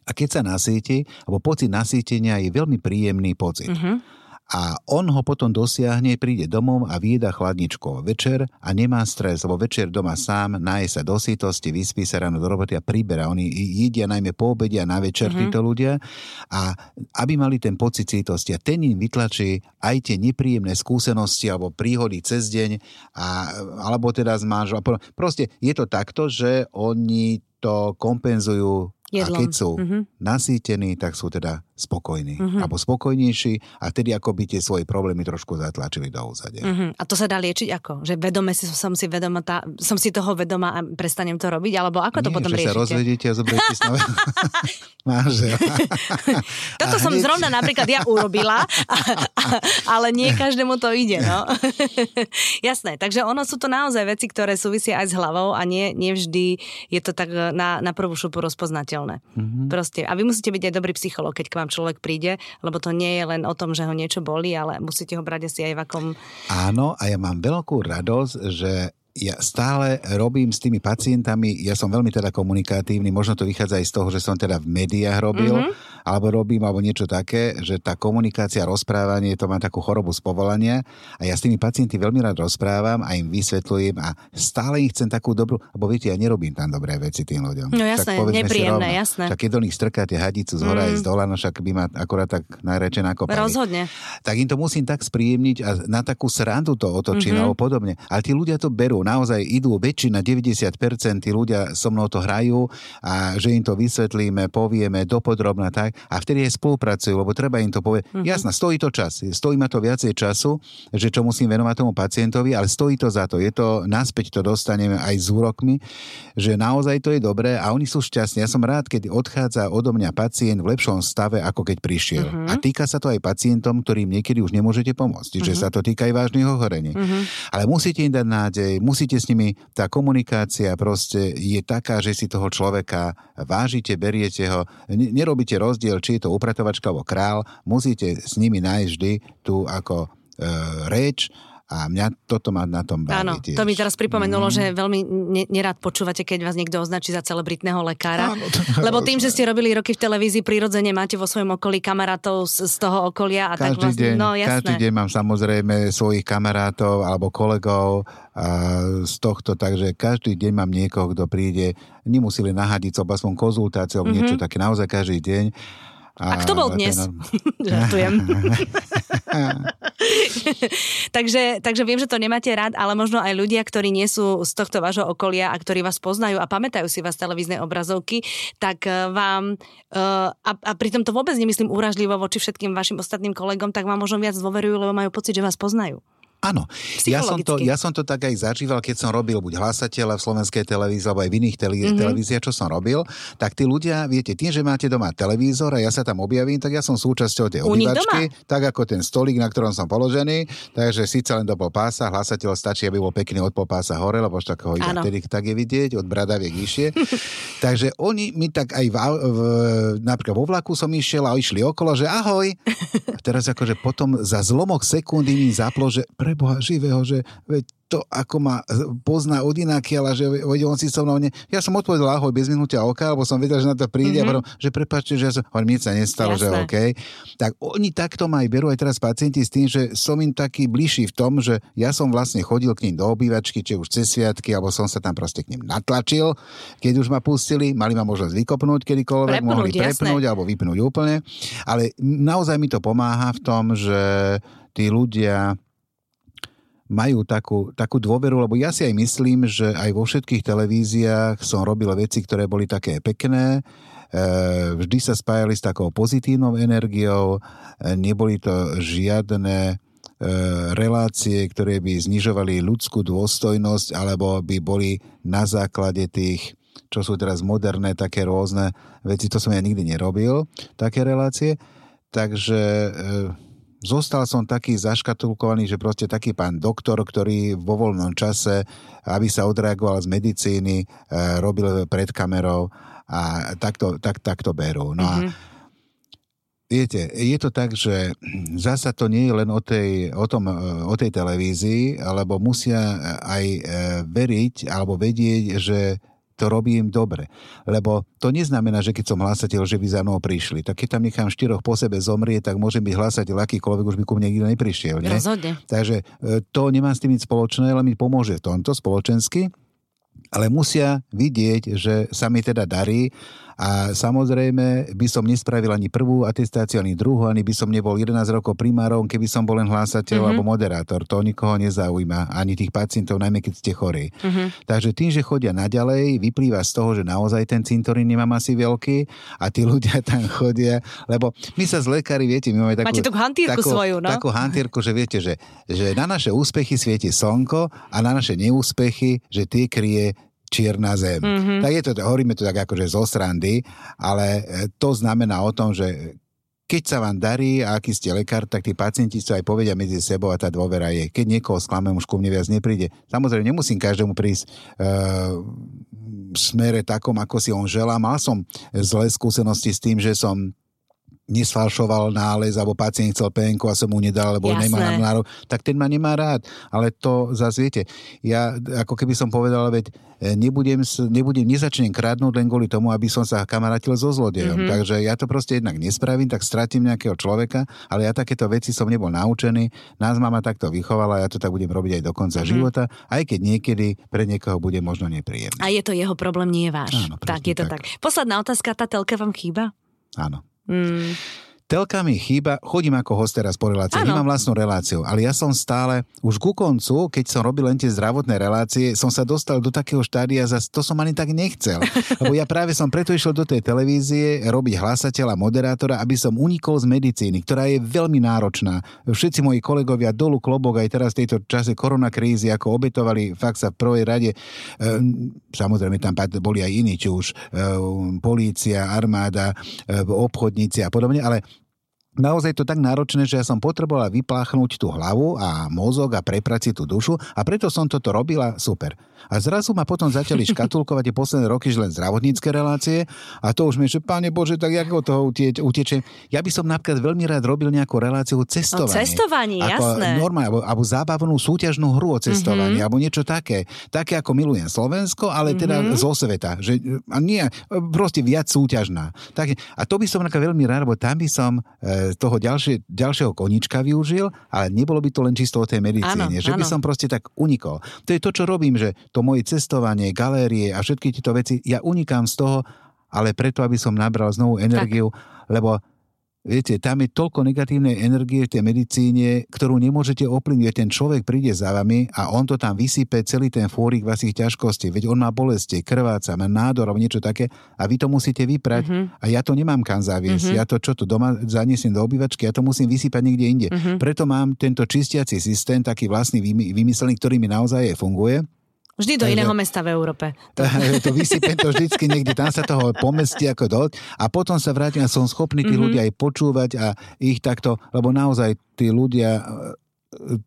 A keď sa nasíti, alebo pocit nasýtenia je veľmi príjemný pocit. Mm-hmm a on ho potom dosiahne, príde domov a vyjeda chladničko večer a nemá stres, lebo večer doma sám, naje sa do sítosti, vyspí sa ráno do roboty a príbera. Oni jedia najmä po obede a na večer mm-hmm. títo ľudia a aby mali ten pocit sítosti a ten im vytlačí aj tie nepríjemné skúsenosti alebo príhody cez deň a, alebo teda z manžel. Proste je to takto, že oni to kompenzujú Jedlom. A keď sú mm-hmm. nasýtení, tak sú teda spokojní. Mm-hmm. Alebo spokojnejší a vtedy ako by tie svoje problémy trošku zatlačili do úzade. Mm-hmm. A to sa dá liečiť ako? Že vedome si, som, si vedoma tá, som si toho vedoma a prestanem to robiť? Alebo ako to Nie, potom že riešite? sa rozvedíte a zoberiete si [laughs] manžela. [laughs] Toto som hneď... zrovna napríklad ja urobila, ale nie [laughs] každému to ide. No. Jasné, takže ono sú to naozaj veci, ktoré súvisia aj s hlavou a nie, nie vždy je to tak na, na prvú šupu rozpoznateľné nevyriešiteľné. Mm-hmm. Proste. A vy musíte byť aj dobrý psycholog, keď k vám človek príde, lebo to nie je len o tom, že ho niečo bolí, ale musíte ho brať asi aj v akom... Áno, a ja mám veľkú radosť, že ja stále robím s tými pacientami, ja som veľmi teda komunikatívny, možno to vychádza aj z toho, že som teda v médiách robil, mm-hmm. Alebo robím, alebo niečo také, že tá komunikácia, rozprávanie, to má takú chorobu z povolania a ja s tými pacienty veľmi rád rozprávam a im vysvetľujem a stále ich chcem takú dobrú, lebo viete, ja nerobím tam dobré veci tým ľuďom. No jasné, nepríjemné, jasné. Tak keď do nich strkáte hadicu z hora mm. aj z dola, no však by ma akorát tak najradšej nakopali. Rozhodne. Tak im to musím tak spríjemniť a na takú srandu to otočím mm-hmm. alebo podobne. Ale tí ľudia to berú naozaj idú väčšina, 90% tí ľudia so mnou to hrajú a že im to vysvetlíme, povieme dopodrobne tak a vtedy aj spolupracujú, lebo treba im to povedať. Mm-hmm. Jasná, stojí to čas, stojí ma to viacej času, že čo musím venovať tomu pacientovi, ale stojí to za to. Je to, naspäť to dostaneme aj s úrokmi, že naozaj to je dobré a oni sú šťastní. Ja som rád, keď odchádza odo mňa pacient v lepšom stave, ako keď prišiel. Mm-hmm. A týka sa to aj pacientom, ktorým niekedy už nemôžete pomôcť. Mm-hmm. sa to týka aj vážnych ochorení. Mm-hmm. Ale musíte im dať nádej, musíte s nimi, tá komunikácia proste je taká, že si toho človeka vážite, beriete ho, nerobíte rozdiel, či je to upratovačka alebo král, musíte s nimi nájsť vždy tú ako e, reč a mňa toto má na tom baví Áno, tiež. to mi teraz pripomenulo, mm. že veľmi ne, nerád počúvate, keď vás niekto označí za celebritného lekára. Áno, to [laughs] Lebo tým, že ste robili roky v televízii, prirodzene máte vo svojom okolí kamarátov z, z toho okolia. A každý, tak vlastne, deň, no, jasné. každý deň mám samozrejme svojich kamarátov alebo kolegov a z tohto, takže každý deň mám niekoho, kto príde, nemusí len nahadiť sa aspoň konzultáciou, mm-hmm. niečo také, naozaj každý deň. A, a kto bol dnes? [laughs] Žartujem. [laughs] takže, takže viem, že to nemáte rád, ale možno aj ľudia, ktorí nie sú z tohto vášho okolia a ktorí vás poznajú a pamätajú si vás televíznej obrazovky, tak eh, vám, uh, a, a pritom to vôbec nemyslím úražlivo voči všetkým vašim ostatným kolegom, tak vám možno viac dôverujú, lebo majú pocit, že vás poznajú. Áno, ja som, to, ja som to tak aj zažíval, keď som robil buď hlasateľa v slovenskej televízii alebo aj v iných tele, mm-hmm. televíziách, čo som robil, tak tí ľudia, viete, tým, že máte doma televízor a ja sa tam objavím, tak ja som súčasťou tej obývačky, tak ako ten stolík, na ktorom som položený, takže síce len do pása, hlasateľ stačí, aby bol pekný od pol pása hore, lebo tak ho vtedy tak je vidieť, od bradaviek vyššie. [laughs] takže oni mi tak aj v, v, napríklad vo vlaku som išiel a išli okolo, že ahoj. [laughs] A teraz akože potom za zlomok sekundy mi zaplo, že pre Boha živého, že veď to, ako ma pozná od inakiaľa, že veď on si so mnou ne... Ja som odpovedal ahoj bez minútia oka, lebo som vedel, že na to príde mm-hmm. a potom, že prepáčte, že ja som... Hovorím, nič sa nestalo, Jasné. že OK. Tak oni takto ma aj berú aj teraz pacienti s tým, že som im taký bližší v tom, že ja som vlastne chodil k ním do obývačky, či už cez sviatky, alebo som sa tam proste k ním natlačil, keď už ma pustili, mali ma možnosť vykopnúť kedykoľvek, prepnúť, mohli prepnúť jasné. alebo vypnúť úplne. Ale naozaj mi to pomáha v tom, že tí ľudia majú takú, takú dôveru, lebo ja si aj myslím, že aj vo všetkých televíziách som robil veci, ktoré boli také pekné, e, vždy sa spájali s takou pozitívnou energiou, e, neboli to žiadne e, relácie, ktoré by znižovali ľudskú dôstojnosť alebo by boli na základe tých čo sú teraz moderné, také rôzne veci, to som ja nikdy nerobil, také relácie. Takže zostal som taký zaškatulkovaný, že proste taký pán doktor, ktorý vo voľnom čase, aby sa odreagoval z medicíny, e, robil pred kamerou a takto, tak, takto berú. No mm-hmm. a mhm. Viete, je to tak, že zasa to nie je len o tej, o, tom, e, o tej televízii, alebo musia aj e, veriť alebo vedieť, že to robím dobre. Lebo to neznamená, že keď som hlásateľ, že by za mnou prišli. Tak keď tam nechám štyroch po sebe zomrie, tak môžem byť hlásateľ akýkoľvek, už by ku mne nikto neprišiel. Nie? Rozhodne. Takže e, to nemá s tým nič spoločné, ale mi pomôže tomto spoločensky. Ale musia vidieť, že sa mi teda darí a samozrejme by som nespravil ani prvú atestáciu, ani druhú, ani by som nebol 11 rokov primárom, keby som bol len hlásateľ mm-hmm. alebo moderátor. To nikoho nezaujíma, ani tých pacientov, najmä keď ste chorí. Mm-hmm. Takže tým, že chodia naďalej, vyplýva z toho, že naozaj ten cintorín nemám asi veľký a tí ľudia [laughs] tam chodia, lebo my sa z lekári, viete, my máme takú... Máte takú hantírku takú, svoju, no? Takú hantírku, že viete, že, že na naše úspechy svieti slnko a na naše neúspechy, že tie kryje čierna zem. Mm-hmm. Tak je to, hovoríme to tak akože zo srandy, ale e, to znamená o tom, že keď sa vám darí a aký ste lekár, tak tí pacienti sa aj povedia medzi sebou a tá dôvera je. Keď niekoho sklamem, už ku mne viac nepríde. Samozrejme, nemusím každému prísť uh, v smere takom, ako si on želá. Mal som zlé skúsenosti s tým, že som nesfalšoval nález, alebo pacient chcel penku a som mu nedal, lebo Jasné. nemá nárok, tak ten ma nemá rád. Ale to zase viete, ja ako keby som povedal, veď e, nebudem, nebudem nezačnem kradnúť len kvôli tomu, aby som sa kamarátil so zlodejom. Mm-hmm. Takže ja to proste jednak nespravím, tak stratím nejakého človeka, ale ja takéto veci som nebol naučený, nás mama takto vychovala, ja to tak budem robiť aj do konca mm-hmm. života, aj keď niekedy pre niekoho bude možno nepríjemné. A je to jeho problém, nie váš. Áno, tak je to tak. tak. Posledná otázka, tá telka vám chýba? Áno. Mm. Telka mi chýba, chodím ako host teraz po relácii, ano. nemám vlastnú reláciu, ale ja som stále, už ku koncu, keď som robil len tie zdravotné relácie, som sa dostal do takého štádia, zase to som ani tak nechcel. [laughs] Lebo ja práve som preto išiel do tej televízie robiť hlasateľa, moderátora, aby som unikol z medicíny, ktorá je veľmi náročná. Všetci moji kolegovia dolu klobok aj teraz v tejto čase koronakrízy, ako obetovali fakt sa v prvej rade. Ehm, samozrejme tam boli aj iní, či už ehm, polícia, armáda, ehm, obchodníci a podobne, ale naozaj to tak náročné, že ja som potrebovala vypláchnuť tú hlavu a mozog a preprať si tú dušu a preto som toto robila super. A zrazu ma potom začali [laughs] škatulkovať tie posledné roky, že len zdravotnícke relácie a to už mi, že páne Bože, tak ako toho utečem. Ja by som napríklad veľmi rád robil nejakú reláciu o cestovaní. O cestovaní, ako jasné. Normálne, alebo, alebo zábavnú súťažnú hru o cestovaní, mm-hmm. alebo niečo také. Také ako milujem Slovensko, ale teda mm-hmm. zo sveta. Že, a nie, proste viac súťažná. Tak, a to by som veľmi rád, lebo tam by som e, toho ďalšie, ďalšieho konička využil, ale nebolo by to len čisto o tej medicíne. Áno, že áno. by som proste tak unikol. To je to, čo robím, že to moje cestovanie, galérie a všetky tieto veci, ja unikám z toho, ale preto, aby som nabral znovu energiu, tak. lebo Viete, tam je toľko negatívnej energie v tej medicíne, ktorú nemôžete ovplyvniť. Ten človek príde za vami a on to tam vysype celý ten fórik vašich ťažkostí. Veď on má bolesti, krváca, má nádor alebo niečo také a vy to musíte vyprať. Uh-huh. A ja to nemám kam zaviesť. Uh-huh. Ja to čo tu doma zaniesiem do obývačky, ja to musím vysypať niekde inde. Uh-huh. Preto mám tento čistiaci systém, taký vlastný vymyslený, ktorý mi naozaj funguje. Vždy do iného mesta v Európe. [laughs] To, to vysypem to vždycky niekde, tam sa toho pomestí ako dole a potom sa vrátim a som schopný tí mm-hmm. ľudia aj počúvať a ich takto, lebo naozaj tí ľudia e,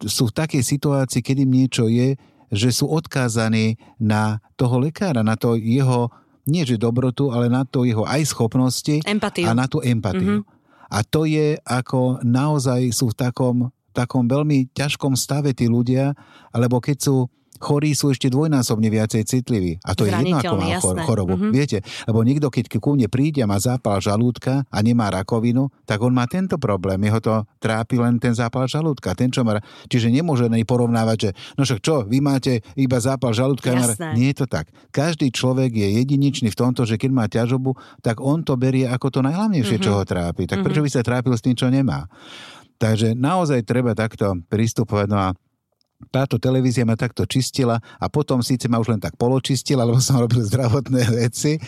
sú v takej situácii, kedy im niečo je, že sú odkázaní na toho lekára, na to jeho, nie že dobrotu, ale na to jeho aj schopnosti Empatiu. a na tú empatiu. Mm-hmm. A to je ako naozaj sú v takom, takom veľmi ťažkom stave tí ľudia, alebo keď sú chorí sú ešte dvojnásobne viacej citliví. A to je jedno, ako má chor- chorobu. Mm-hmm. Viete, lebo niekto, keď ku mne príde a má zápal žalúdka a nemá rakovinu, tak on má tento problém. Jeho to trápi len ten zápal žalúdka. Ten, čo má... Čiže nemôže porovnávať, že no však čo, vy máte iba zápal žalúdka. Jasné. Nie je to tak. Každý človek je jedinečný v tomto, že keď má ťažobu, tak on to berie ako to najhlavnejšie, mm-hmm. čo ho trápi. Tak mm-hmm. prečo by sa trápil s tým, čo nemá? Takže naozaj treba takto pristupovať. No a táto televízia ma takto čistila a potom síce ma už len tak poločistila, lebo som robil zdravotné [laughs] veci,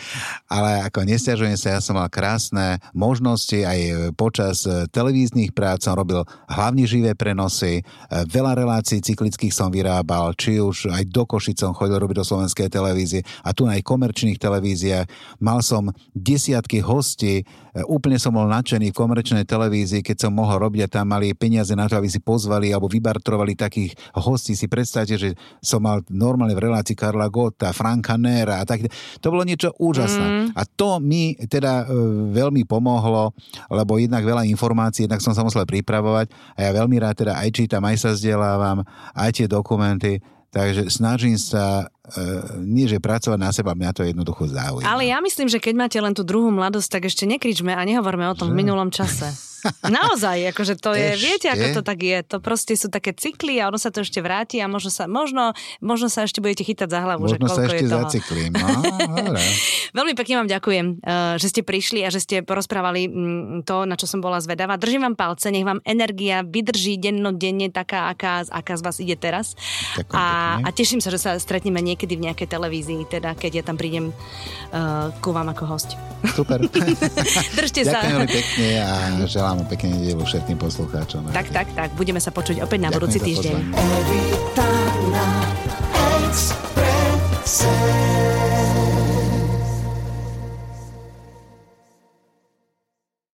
ale ako nestiažujem sa, ja som mal krásne možnosti aj počas e, televíznych prác som robil hlavne živé prenosy, e, veľa relácií cyklických som vyrábal, či už aj do Košic som chodil robiť do slovenskej televízie a tu aj komerčných televíziách. Mal som desiatky hostí, e, úplne som bol nadšený v komerčnej televízii, keď som mohol robiť a tam mali peniaze na to, aby si pozvali alebo vybartrovali takých hostí si predstavte, že som mal normálne v relácii Karla Gota, Franka Nera a tak. To bolo niečo úžasné. Mm. A to mi teda e, veľmi pomohlo, lebo jednak veľa informácií, jednak som sa musel pripravovať a ja veľmi rád teda aj čítam, aj sa vzdelávam, aj tie dokumenty. Takže snažím sa nie, že pracovať na seba, mňa to jednoducho zaujíma. Ale ja myslím, že keď máte len tú druhú mladosť, tak ešte nekričme a nehovorme o tom že? v minulom čase. [laughs] Naozaj, akože to je, ešte? viete, ako to tak je. To proste sú také cykly a ono sa to ešte vráti a možno sa, možno, možno sa ešte budete chytať za hlavu, možno že koľko sa ešte je toho. zacyklím. No, [laughs] Veľmi pekne vám ďakujem, eh, že ste prišli a že ste porozprávali mm, to, na čo som bola zvedavá. Držím vám palce, nech vám energia vydrží dennodenne taká, aká, aká z vás ide teraz. A, a teším sa, že sa stretneme niekedy v nejakej televízii, teda keď ja tam prídem uh, ku vám ako host. Super. [laughs] Držte sa. Ďakujem pekne a želám pekne nedelu všetkým poslucháčom. Tak, tak, tak. Budeme sa počuť opäť na budúci týždeň.